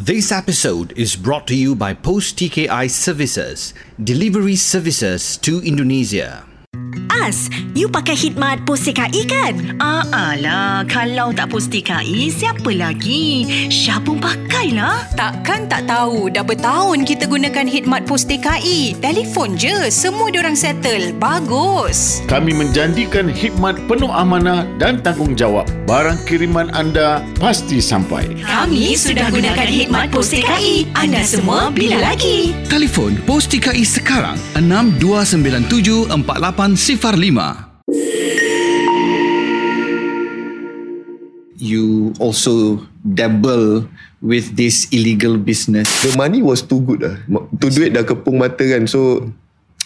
This episode is brought to you by Post TKI Services, delivery services to Indonesia. Mas, You pakai khidmat Pusti TKI kan? Alah, kalau tak Pusti TKI siapa lagi? Syah pun pakailah. Takkan tak tahu. Dah bertahun kita gunakan khidmat Pusti TKI. Telefon je. Semua diorang settle. Bagus. Kami menjanjikan khidmat penuh amanah dan tanggungjawab. Barang kiriman anda pasti sampai. Kami sudah gunakan khidmat Pusti TKI Anda semua bila lagi? Telefon Pusti TKI sekarang 62974848 sifat Pasar 5. you also dabble with this illegal business. The money was too good lah. Tu duit dah kepung mata kan. So,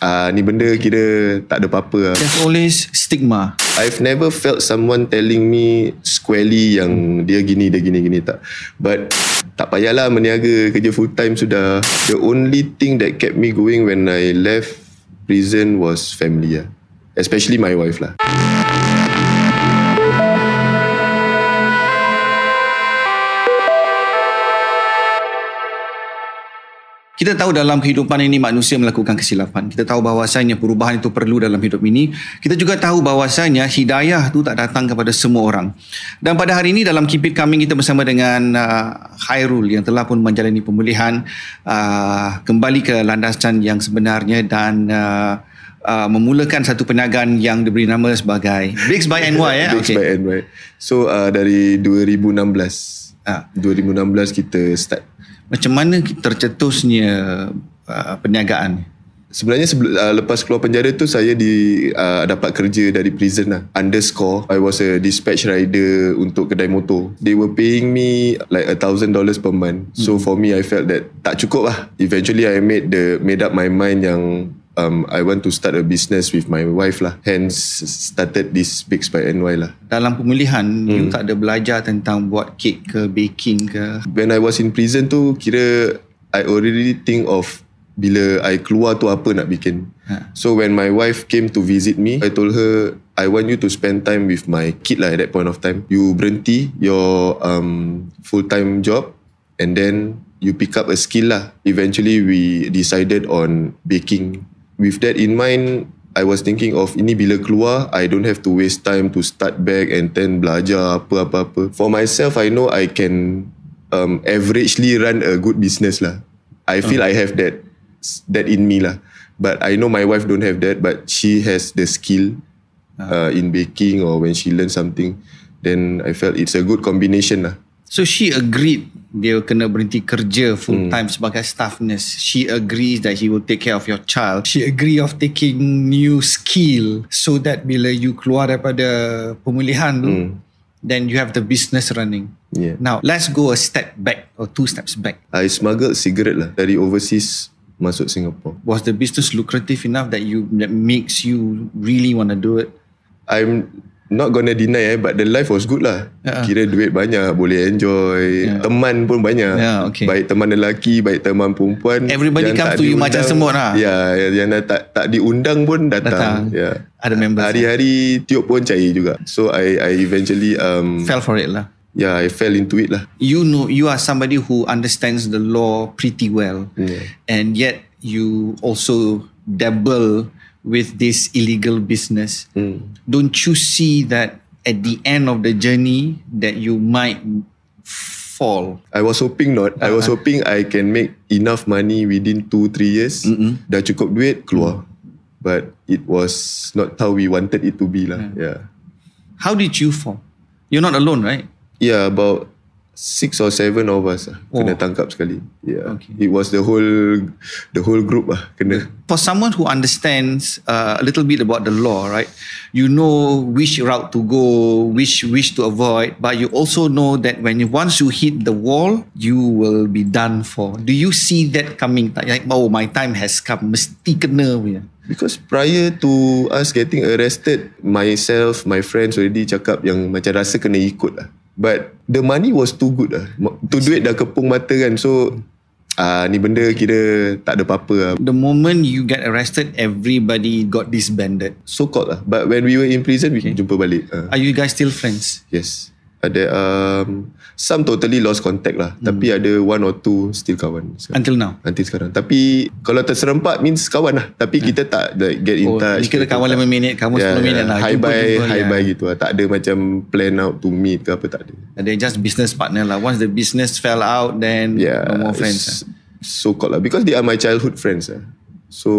ah uh, ni benda kira tak ada apa-apa lah. There's always stigma. I've never felt someone telling me squarely yang dia gini, dia gini, gini tak. But, tak payahlah meniaga kerja full time sudah. The only thing that kept me going when I left prison was family lah. Especially my wife lah. Kita tahu dalam kehidupan ini manusia melakukan kesilapan. Kita tahu bahawasanya perubahan itu perlu dalam hidup ini. Kita juga tahu bahawasanya hidayah itu tak datang kepada semua orang. Dan pada hari ini dalam Keep It Coming kita bersama dengan uh, Khairul yang telah pun menjalani pemulihan uh, kembali ke landasan yang sebenarnya dan uh, uh, memulakan satu perniagaan yang diberi nama sebagai Bigs by NY eh. Bigs by NY. So uh, dari 2016. Ah. 2016 kita start Macam mana tercetusnya uh, perniagaan? Sebenarnya sebelum, uh, lepas keluar penjara tu saya di uh, dapat kerja dari prison lah. Underscore. I was a dispatch rider untuk kedai motor. They were paying me like a thousand dollars per month. So for me I felt that tak cukup lah. Eventually I made the made up my mind yang um, I want to start a business with my wife lah. Hence started this Bigs by NY lah. Dalam pemulihan, hmm. you tak ada belajar tentang buat kek ke, baking ke? When I was in prison tu kira I already think of bila I keluar tu apa nak bikin. Ha. So when my wife came to visit me, I told her I want you to spend time with my kid lah at that point of time. You berhenti your um, full-time job and then you pick up a skill lah. Eventually we decided on baking. With that in mind, I was thinking of ini bila keluar, I don't have to waste time to start back and then belajar apa-apa-apa. For myself, I know I can um, averagely run a good business lah. I feel I have that that in me lah. But I know my wife don't have that, but she has the skill uh, in baking or when she learns something, then I felt it's a good combination lah. So she agreed dia kena berhenti kerja full time hmm. sebagai staff nurse. She agrees that he will take care of your child. She agree of taking new skill so that bila you keluar daripada pemulihan tu, Hmm. then you have the business running. Yeah. Now, let's go a step back or two steps back. I smuggled cigarette lah dari overseas masuk Singapore. Was the business lucrative enough that you that makes you really want to do it? I'm not gonna deny eh, but the life was good lah. Ya. Kira duit banyak, boleh enjoy. Ya. Teman pun banyak. Ya, okay. Baik teman lelaki, baik teman perempuan. Everybody Yang come to you macam semut lah. Ya, yang dah tak tak diundang pun datang. Datang. Ya. Ada members. Hari-hari tiup pun cair juga. So I I eventually um Fell for it lah. yeah, I fell into it lah. You know, you are somebody who understands the law pretty well. Yeah. and yet you also dabble with this illegal business Hmm. don't you see that at the end of the journey that you might fall I was hoping not. I Uh-huh. was hoping I can make enough money within 2 3 years. Dah cukup duit keluar. But it was not how we wanted it to be lah. Yeah. how did you fall you're not alone right Yeah, about six or seven of us lah, Oh. kena tangkap sekali. Yeah. Okay. It was the whole the whole group lah kena. for someone who understands uh, a little bit about the law right you know which route to go which which to avoid but you also know that when you once you hit the wall you will be done for do you see that coming like oh my time has come mesti kena punya Because prior to us getting arrested, myself, my friends already cakap yang macam rasa kena ikut lah. But the money was too good lah. Tu duit dah kepung mata kan. So, ah ni benda kira tak ada apa-apa lah. the moment you get arrested everybody got disbanded So called lah. But when we were in prison, we jumpa balik. Ah, are you guys still friends yes. Ada um, some totally lost contact lah. Hmm. Tapi ada one or two still kawan. sekarang. Until now. Until sekarang. Tapi kalau terserempak means kawan lah. Tapi kita tak like, get in Oh, touch. ni kita kawan 5 minit, kamu 10 minit lah. Hi Jumpa, bye, jumpa, hi ya. bye gitu lah. Tak ada macam plan out to meet ke apa tak ada. They're just business partner lah. Once the business fell out, then Yeah. no more friends. it's So called lah. Because they are my childhood friends lah. So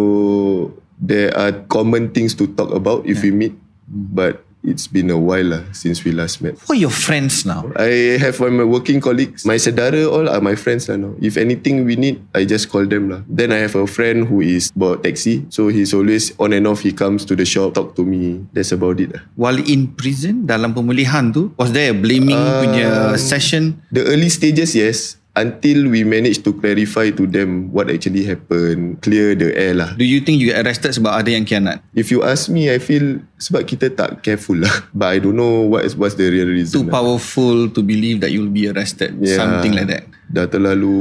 there are common things to talk about if we meet. But it's been a while lah since we last met. Who are your friends now? I have my working colleagues. My saudara all are my friends lah now. If anything we need, I just call them lah. Then I have a friend who is about taxi. So he's always on and off. He comes to the shop, talk to me. That's about it lah. While in prison, dalam pemulihan tu, was there a blaming punya session? The early stages, yes. Until we manage to clarify to them what actually happened, clear the air lah. Do you think you get arrested sebab ada yang kianat? If you ask me, I feel sebab kita tak careful lah. But I don't know what is what's the real Too reason. lah. powerful to believe that you'll be arrested. Yeah. Something like that. Dah terlalu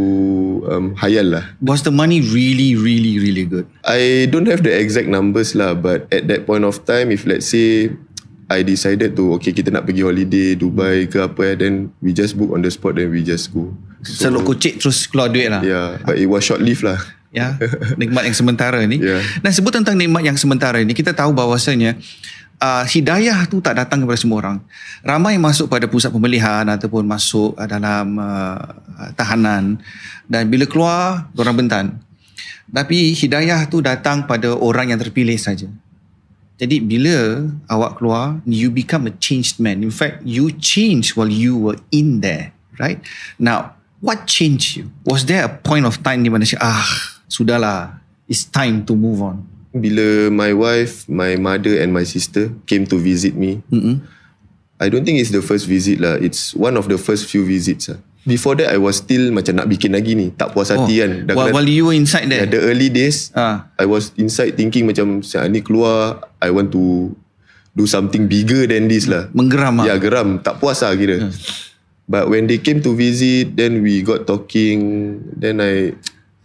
um, hayal lah. Was the money really, really, really good? I don't have the exact numbers lah, but at that point of time, if let's say I decided to okay kita nak pergi holiday Dubai ke apa eh, then we just book on the spot then we just go. Seluk kocik terus keluar duit lah. Yeah, but it was short lived lah. ya nikmat yang sementara ni Ya. dan sebut tentang nikmat yang sementara ini kita tahu bahawasanya uh, hidayah tu tak datang kepada semua orang ramai masuk pada pusat pemilihan ataupun masuk uh, dalam uh, tahanan dan bila keluar orang bentan tapi hidayah tu datang pada orang yang terpilih saja jadi bila awak keluar you become a changed man in fact you change while you were in there right now what changed you was there a point of time di mana si- ah sudahlah it's time to move on Bila my wife, my mother and my sister came to visit me, Mm-mm. I don't think it's the first visit lah. It's one of the first few visits lah. Before that, I was still macam nak bikin lagi ni. Tak puas hati kan. Dah Oh, while, while you were inside Yeah, there the early days, Ah. I was inside thinking macam "Sial, ni keluar, I want to do something bigger than this lah. menggeram Ya ah. geram, tak puas lah kira. But when they came to visit, then we got talking, then I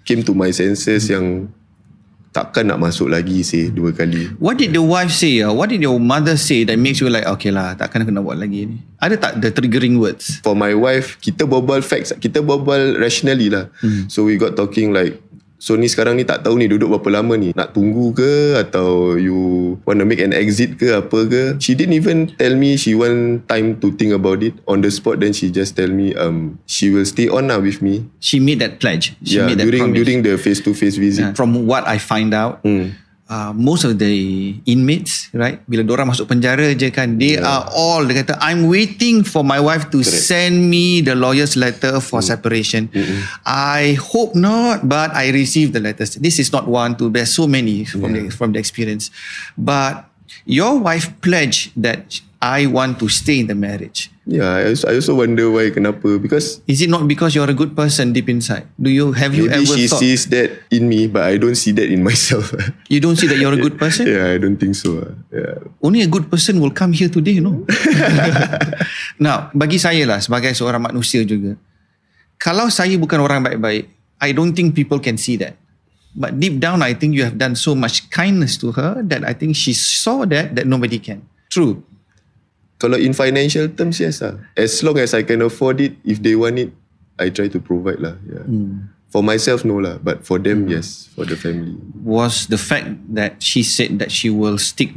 came to my senses yang takkan nak masuk lagi sih dua kali. What did the wife say? ah? What did your mother say that makes you like okay lah takkan aku nak buat lagi ni? Ada tak the triggering words? For my wife, kita berbual facts, kita berbual rationally lah. So we got talking like, so ni sekarang ni tak tahu ni duduk berapa lama ni. Nak tunggu ke atau you want to make an exit ke apa ke. She didn't even tell me she want time to think about it. On the spot then she just tell me um she will stay on lah with me. She made that pledge. She yeah, made that during promise. during the face to face visit. Yeah. From what I find out, Hmm. Uh, most of the inmates, right? Bila orang masuk penjara je kan, they are all dia kata I'm waiting for my wife to Correct. send me the lawyer's letter for separation. I hope not, but I received the letters. This is not one, two. There's so many from the from the experience, but your wife pledged that I want to stay in the marriage. Yeah, I also, I also wonder why kenapa because Is it not because you're a good person deep inside? Do you have you maybe ever she thought sees that in me but I don't see that in myself. you don't see that you're a good person? yeah, I don't think so. ah. Yeah. Only a good person will come here today, you know. Now, bagi saya lah sebagai seorang manusia juga, kalau saya bukan orang baik-baik, I don't think people can see that. But deep down, I think you have done so much kindness to her that I think she saw that that nobody can. True. Kalau in financial terms, yes lah. As long as I can afford it, if they want it, I try to provide lah. Yeah. For myself, no lah. But for them, yes. For the family. Was the fact that she said that she will stick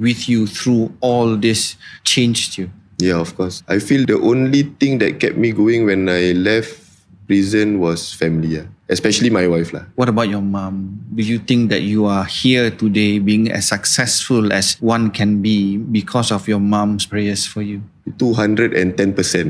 with you through all this changed you? Yeah, of course. I feel the only thing that kept me going when I left prison was family. Yeah. Especially my wife lah. What about your mom? Do you think that you are here today being as successful as one can be because of your mom's prayers for you? Itu 110%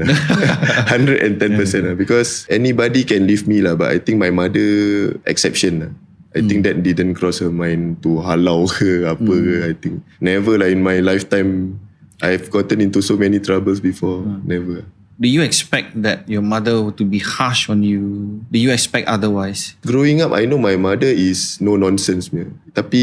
lah. 110% lah. Because anybody can leave me lah. But I think my mother exception lah. I think hmm. that didn't cross her mind to halau ke apa ke. Hmm. I think never lah in my lifetime. I've gotten into so many troubles before. Hmm. Never. Do you expect that your mother to be harsh on you? Do you expect otherwise? Growing up, I know my mother is no nonsense punya. Tapi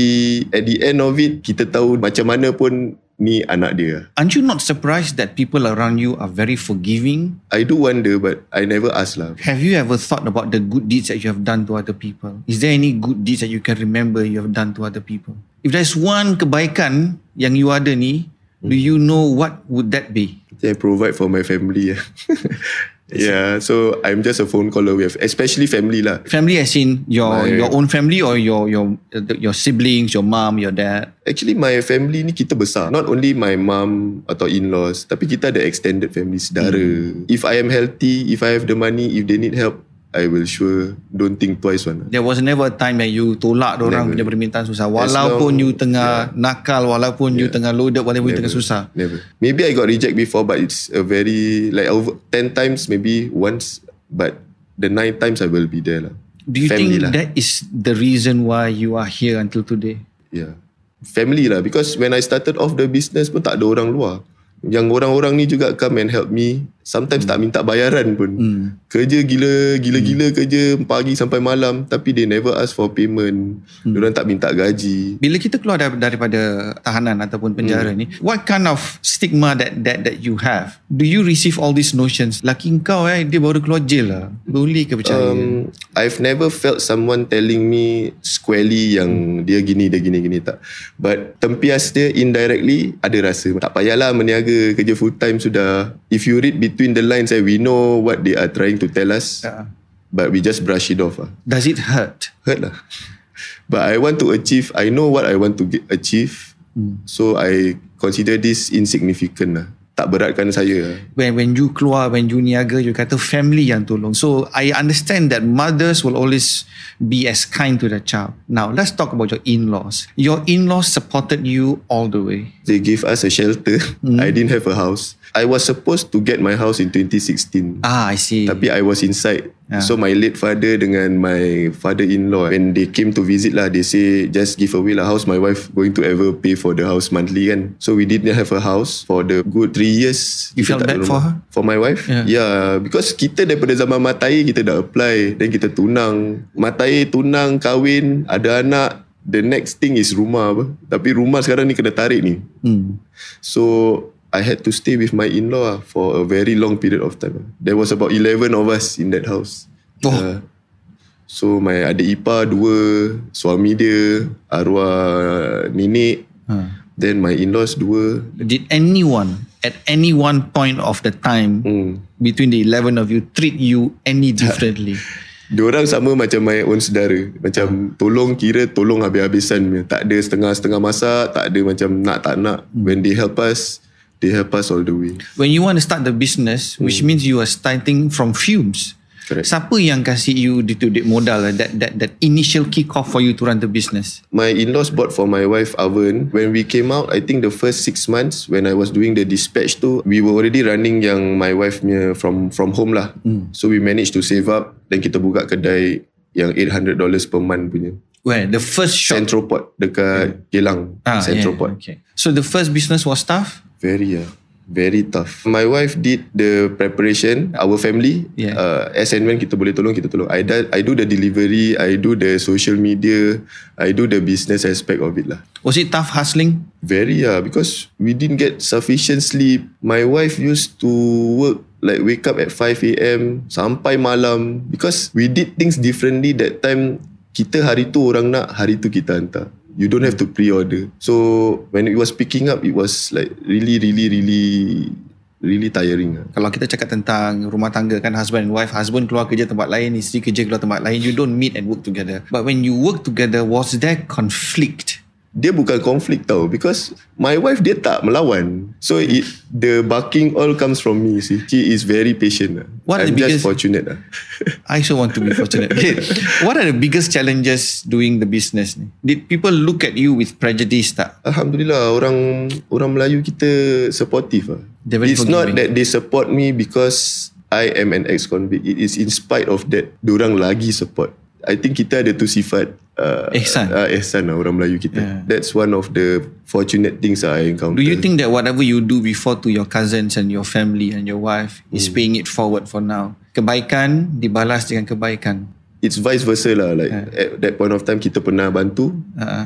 at the end of it, kita tahu macam mana pun ni anak dia. Aren't you not surprised that people around you are very forgiving? I do wonder but I never ask lah. Have you ever thought about the good deeds that you have done to other people? Is there any good deeds that you can remember you have done to other people? If there's one kebaikan yang you ada ni, Do you know what would that be? I provide for my family. ah. yeah, so I'm just a phone call away, especially family lah. Family as in your My- your own family or your your your siblings, your mom, your dad. Actually, my family ni kita besar. Not only my mum atau in-laws, tapi kita ada extended family, saudara. If I am healthy, if I have the money, if they need help, I will sure don't think twice one. There was never a time that you tolak orang punya permintaan susah. Walaupun long- you tengah nakal, walaupun you Yeah. tengah loaded, walaupun you tengah susah. Never. Maybe I got reject before, but it's a very like over ten times, maybe once, but the nine times I will be there lah. Do you Family think lah. that is the reason why you are here until today? Yeah. Family lah because when I started off the business pun tak ada orang luar. Yang orang-orang ni juga come and help me. Sometimes tak minta bayaran pun. Hmm. Kerja gila, gila-gila kerja pagi sampai malam tapi they never ask for payment. Hmm. Diorang tak minta gaji. Bila kita keluar dar- daripada tahanan ataupun penjara Hmm. ni, what kind of stigma that that that you have? Do you receive all these notions? Laki kau eh, dia baru keluar jail lah. Boleh ke percaya? Um, I've never felt someone telling me squarely yang dia gini, dia gini, gini tak. But tempias dia indirectly ada rasa. Tak payahlah meniaga kerja full time sudah. If you read between the lines, eh, we know what they are trying to tell us. But we just brush it off. Ah. Does it hurt? Hurt lah. But I want to achieve, I know what I want to get, achieve. So I consider this insignificant lah. Tak beratkan saya lah. when when you keluar when you niaga you kata family yang tolong so i understand that mothers will always be as kind to the child now let's talk about your in-laws your in-laws supported you all the way They gave us a shelter. I didn't have a house. I was supposed to get my house in 2016. ah i see Tapi I was inside. Yeah. So my late father dengan my father-in-law when they came to visit lah, they say just give away lah house. My wife going to ever pay for the house monthly kan. So we didn't have a house for the good three years. You felt bad for her? For my wife? Yeah. Yeah. Because kita daripada zaman matai kita dah apply. Then kita tunang. Matai tunang, kahwin, ada anak. The next thing is rumah apa. Tapi rumah sekarang ni kena tarik ni. hmm. So I had to stay with my in-law ah for a very long period of time. ah. There was about 11 of us in that house. Oh. Uh, so my adik ipar dua, suami dia, arwah nenek. Huh. Then my in-laws dua. did anyone at any one point of the time Hmm. between the 11 of you treat you any differently Diorang sama macam my own saudara. Macam tolong kira tolong habis-habisan. Tak ada setengah-setengah masak. Tak ada macam nak tak nak. When they help us, they help us all the way. when you want to start the business which means you are starting from fumes Correct. siapa yang kasih you itu duit modal that that that initial kick off for you to run the business My in-laws bought for my wife oven. When we came out, I think the first six months when I was doing the dispatch tu, we were already running yang my wife punya from from home lah. So we managed to save up. Then kita buka kedai yang $800 per month punya. where the first shop Centroport dekat Geylang. Ah, Centroport. yeah, okay. So the first business was tough. Very yeah. Very tough. My wife did the preparation. Our family, Yeah. uh, as and when kita boleh tolong, kita tolong. I do, I do the delivery. I do the social media. I do the business aspect of it lah. Was it tough hustling? Very yeah, because we didn't get sufficient sleep. My wife used to work like wake up at 5 a.m. sampai malam because we did things differently that time. Kita hari tu orang nak, hari tu kita hantar. You don't have to pre-order. So when it was picking up, it was like really, really, really, really tiring. ah. Kalau kita cakap tentang rumah tangga kan husband and wife, husband keluar kerja tempat lain, isteri kerja keluar tempat lain, you don't meet and work together. But when you work together, was there conflict? Dia bukan konflik tau because my wife dia tak melawan. So it the barking all comes from me. See, she is very patient. ah. What are I'm the just biggest- fortunate. ah. I also want to be fortunate. Okay. What are the biggest challenges doing the business ni? Did people look at you with prejudice tak? Alhamdulillah orang orang Melayu kita supportive ah. Very It's not forgiving. that they support me because I am an ex-convict. It is in spite of that diorang lagi support. I think kita ada tu sifat uh, Ihsan. uh, ihsan lah orang Melayu kita. Yeah. That's one of the fortunate things I encounter. Do you think that whatever you do before to your cousins and your family and your wife is paying it forward for now? Kebaikan dibalas dengan kebaikan. it's vice versa lah like Yeah. at that point of time kita pernah bantu Uh,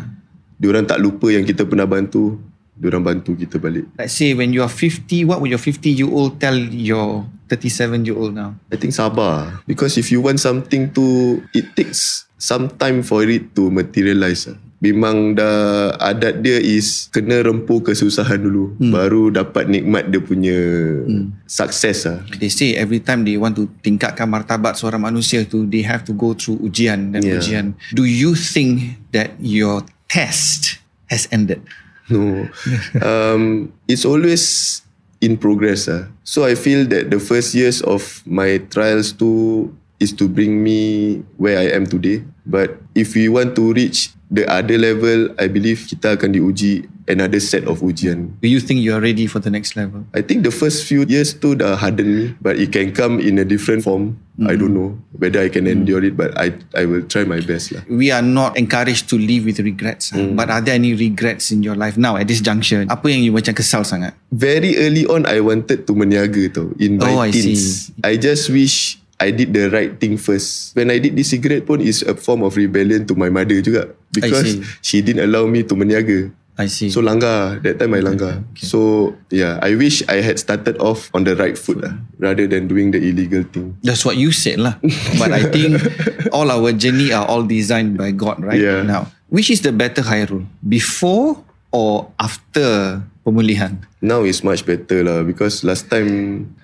diorang tak lupa yang kita pernah bantu diorang bantu kita balik let's say when you are 50, what would your 50 year old tell your 37 year old now? I think sabar because if you want something to it takes some time for it to materialize memang dah adat dia is kena rempuh kesusahan dulu hmm. baru dapat nikmat dia punya hmm. sukses lah. They say every time they want to tingkatkan martabat seorang manusia tu, they have to go through ujian dan Yeah. ujian. Do you think that your test has ended? No. um, it's always in progress. Ah. So I feel that the first years of my trials too is to bring me where I am today. But if we want to reach the other level, I believe kita akan diuji another set of ujian. Do you think you are ready for the next level? I think the first few years tu dah harden me, but it can come in a different form. I don't know whether I can endure it, but I I will try my best lah. We are not encouraged to live with regrets. Hmm. But are there any regrets in your life now at this juncture? Apa yang you macam kesal sangat? very early on I wanted to meniaga tau in my Oh, I teens. see. I just wish I did the right thing first. When I did this cigarette pun is a form of rebellion to my mother juga because she didn't allow me to meniaga. I see. So langgar That time I langgar So yeah I wish I had started off On the right foot lah Rather than doing the illegal thing That's what you said lah. But I think all our journey are all designed by God, right? Yeah. Now, which is the better Khairul? Before or after pemulihan? Now is much better lah Because last time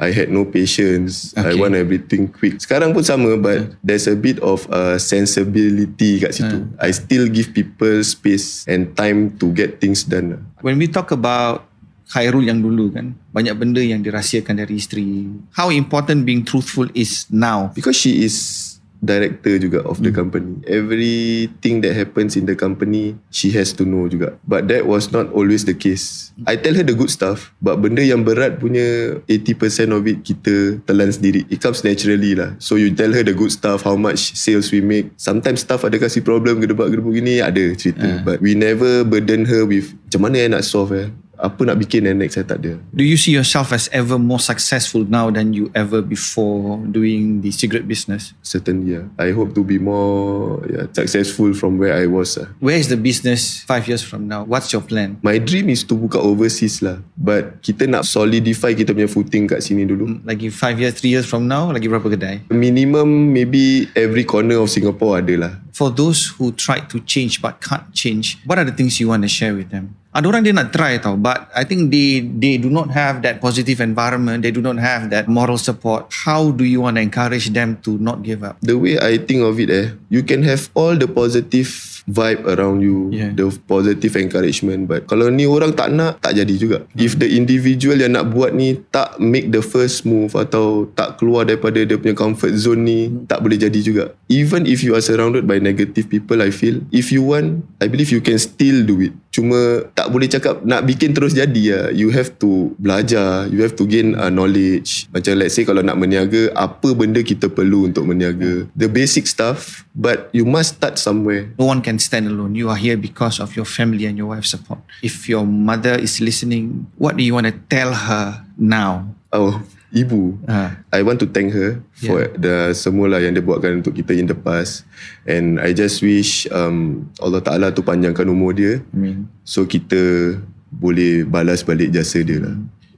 I had no patience I Okay. want everything quick Sekarang pun sama But there's a bit of uh, Sensibility kat situ I still give people space And time to get things done lah. When we talk about Khairul yang dulu kan, banyak benda yang dirahsiakan dari isteri. How important being truthful is now? Because she is director juga of the company. Everything that happens in the company, she has to know juga. But that was not always the case. I tell her the good stuff, but benda yang berat punya 80% of it kita telan sendiri. It comes naturally lah. So you tell her the good stuff, how much sales we make. Sometimes staff ada kasih problem, gedebak-gedebuk gini, ada cerita. But we never burden her with, macam mana I nak solve eh? Apa nak bikin eh next saya tak ada. Do you see yourself as ever more successful now than you ever before doing the cigarette business? Certainly yeah. I hope to be more yeah, successful from where I was lah. Where is the business five years from now? What's your plan? My dream is to buka overseas lah. But kita nak solidify kita punya footing kat sini dulu. Lagi five years, three years from now, lagi berapa kedai? Minimum maybe every corner of Singapore ada lah. For those who tried to change but can't change, what are the things you want to share with them? Ada orang dia nak try tau, but I think they they do not have that positive environment. They do not have that moral support. How do you want to encourage them to not give up? The way I think of it eh, you can have all the positive vibe around you, Yeah. the positive encouragement. But kalau ni orang tak nak, tak jadi juga. If the individual yang nak buat ni tak make the first move atau tak keluar daripada dia punya comfort zone ni, tak boleh jadi juga. Even if you are surrounded by negative people, I feel, if you want, I believe you can still do it. Cuma tak boleh cakap nak bikin terus jadi lah. You have to belajar, you have to gain uh, knowledge. Macam let's say kalau nak meniaga, apa benda kita perlu untuk meniaga. The basic stuff, but you must start somewhere. No one can stand alone. You are here because of your family and your wife's support. If your mother is listening, what do you want to tell her now? Oh, ibu. Ah. I want to thank her for the semua lah yang dia buatkan untuk kita in the past. And I just wish um, Allah Ta'ala tu panjangkan umur dia. Amin. So kita boleh balas balik jasa dia lah.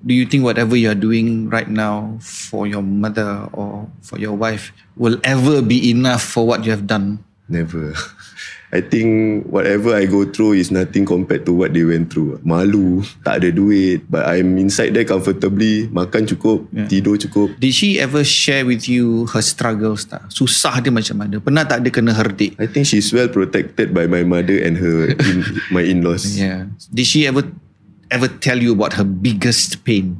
Do you think whatever you are doing right now for your mother or for your wife will ever be enough for what you have done? Never. I think whatever I go through is nothing compared to what they went through. Malu, tak ada duit, but I'm inside there comfortably, makan cukup, Yeah. tidur cukup. Did she ever share with you her struggles tak? Susah dia macam mana? Pernah tak dia kena herdik? I think she's well protected by my mother and her in, my in-laws. Yeah. Did she ever ever tell you about her biggest pain?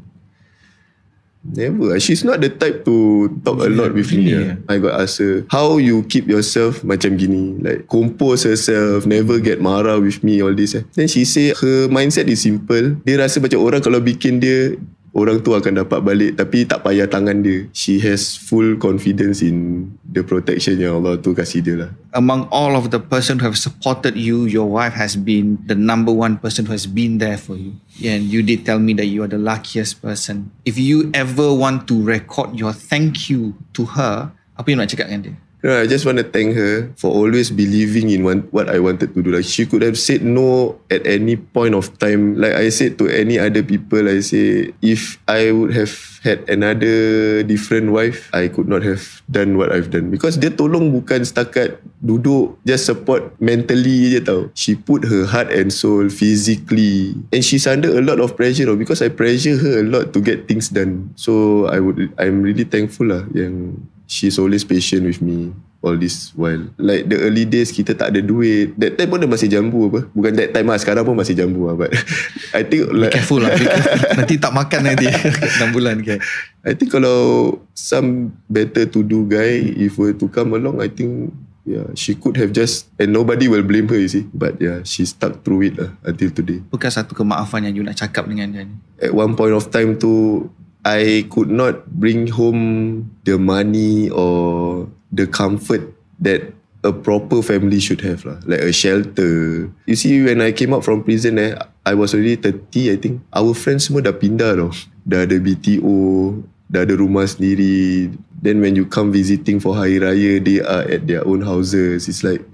Never. She's not the type to talk a lot with me. really, ah. I got ask her, how you keep yourself macam gini? Like, compose herself, never get marah with me, all this. eh. Then she say, her mindset is simple. Dia rasa macam orang kalau bikin dia, orang tu akan dapat balik. Tapi tak payah tangan dia. She has full confidence in the protection yang Allah tu kasih dia lah. Among all of the person who have supported you, your wife has been the number one person who has been there for you. And you did tell me that you are the luckiest person. If you ever want to record your thank you to her, apa you nak cakap dengan dia? No, I just want to thank her for always believing in one, what I wanted to do. Like she could have said no at any point of time. Like I said to any other people, I say if I would have had another different wife, I could not have done what I've done. Because dia tolong bukan setakat duduk just support mentally je tau. She put her heart and soul physically. And she's under a lot of pressure. Because I pressure her a lot to get things done. So I would, I'm really thankful lah yang she's always patient with me all this while. Like the early days kita tak ada duit. That time pun dia masih jambu apa. Bukan that time lah. Sekarang pun masih jambu lah. But I think like... Careful lah. be careful. Nanti tak makan nanti 6 bulan kan. I think kalau some better to do guy if were to come along, I think yeah, she could have just and nobody will blame her, you see. But yeah, she stuck through it lah until today. Bukan satu kemaafan yang you nak cakap dengan dia ni. At one point of time tu, I could not bring home the money or the comfort that a proper family should have lah. Like a shelter. You see, when I came out from prison eh, I was already 30 I think. Our friends semua dah pindah tau. Dah ada BTO, dah ada rumah sendiri. Then when you come visiting for Hari Raya, they are at their own houses. It's like,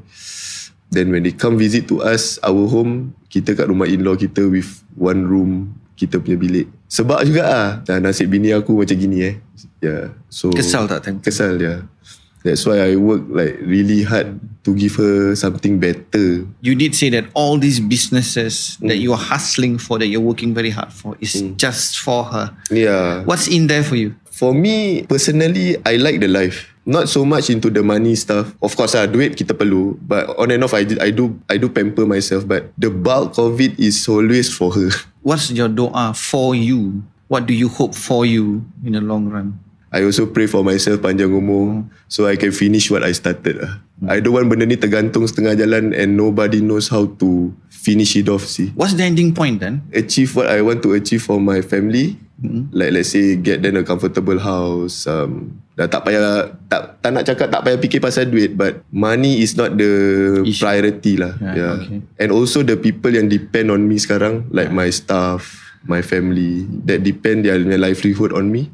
then when they come visit to us, our home, kita kat rumah in-law kita with one room, kita punya bilik. Sebab juga ah, dah nasib bini aku macam gini eh. Yeah. So Kesal tak time? Kesal yeah. That's why I work like really hard to give her something better. You did say that all these businesses that you are hustling for, that you're working very hard for, is just for her. Yeah. What's in there for you? For me personally, I like the life. Not so much into the money stuff. Of course, ah, duit kita perlu. But on and off, I, I do I do pamper myself. But the bulk of it is always for her. What's your doa for you? What do you hope for you in the long run? I also pray for myself panjang umur so I can finish what I started. lah. I don't want benda ni tergantung setengah jalan and nobody knows how to finish it off. See, What's the ending point then? achieve what I want to achieve for my family. Like let's say get them a comfortable house. Um, dah tak payah tak, tak nak cakap tak payah fikir pasal duit, but money is not the Issue. priority lah. Yeah, Yeah. okay. And also the people yang depend on me sekarang, like my staff, my family, that depend their, their livelihood on me.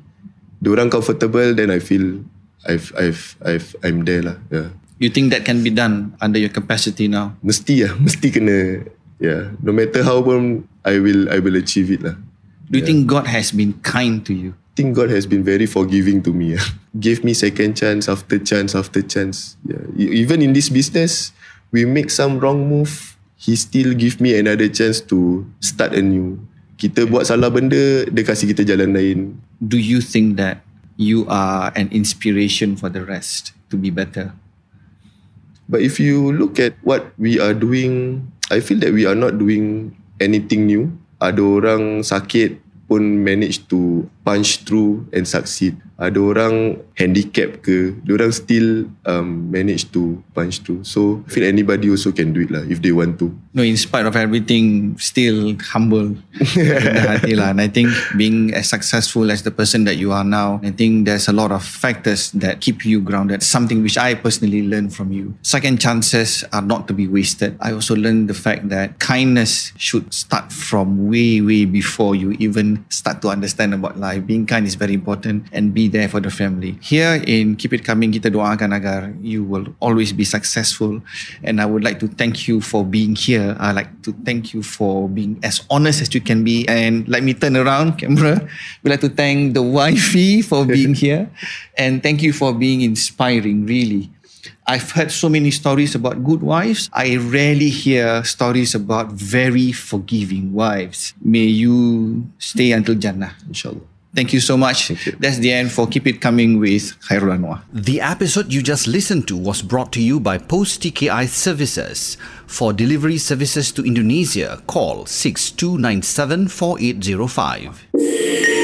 Diorang comfortable, then I feel I've I've I've I'm there lah. Yeah. You think that can be done under your capacity now? Mesti lah, mesti kena. Yeah. No matter how pun, I will I will achieve it lah. Do you think God has been kind to you? I think God has been very forgiving to me. ah. Give me second chance after chance after chance. Yeah. E- Even in this business, we make some wrong move, He still give me another chance to start anew. Kita buat salah benda, dia kasih kita jalan lain. Do you think that you are an inspiration for the rest to be better? But if you look at what we are doing, I feel that we are not doing anything new. Ada orang sakit pun manage to punch through and succeed. Ada orang handicap ke, do orang still um, manage to punch through. So I feel anybody also can do it lah if they want to. No, in spite of everything, still humble. rendah hati lah. And I think being as successful as the person that you are now, I think there's a lot of factors that keep you grounded. Something which I personally learned from you. Second chances are not to be wasted. I also learned the fact that kindness should start from way, way before you even start to understand about life. Being kind is very important and be there for the family. Here in Keep It Coming, kita doakan agar you will always be successful. And I would like to thank you for being here. I like to thank you for being as honest as you can be. And let me turn around, camera. We'd like to thank the wifey for being here. And thank you for being inspiring, really. I've heard so many stories about good wives. I rarely hear stories about very forgiving wives. May you stay until Jannah. inshallah. Thank you so much. You. That's the end for Keep It Coming with Khairul Anwar. The episode you just listened to was brought to you by Post TKI Services. For delivery services to Indonesia, call 6297 4805.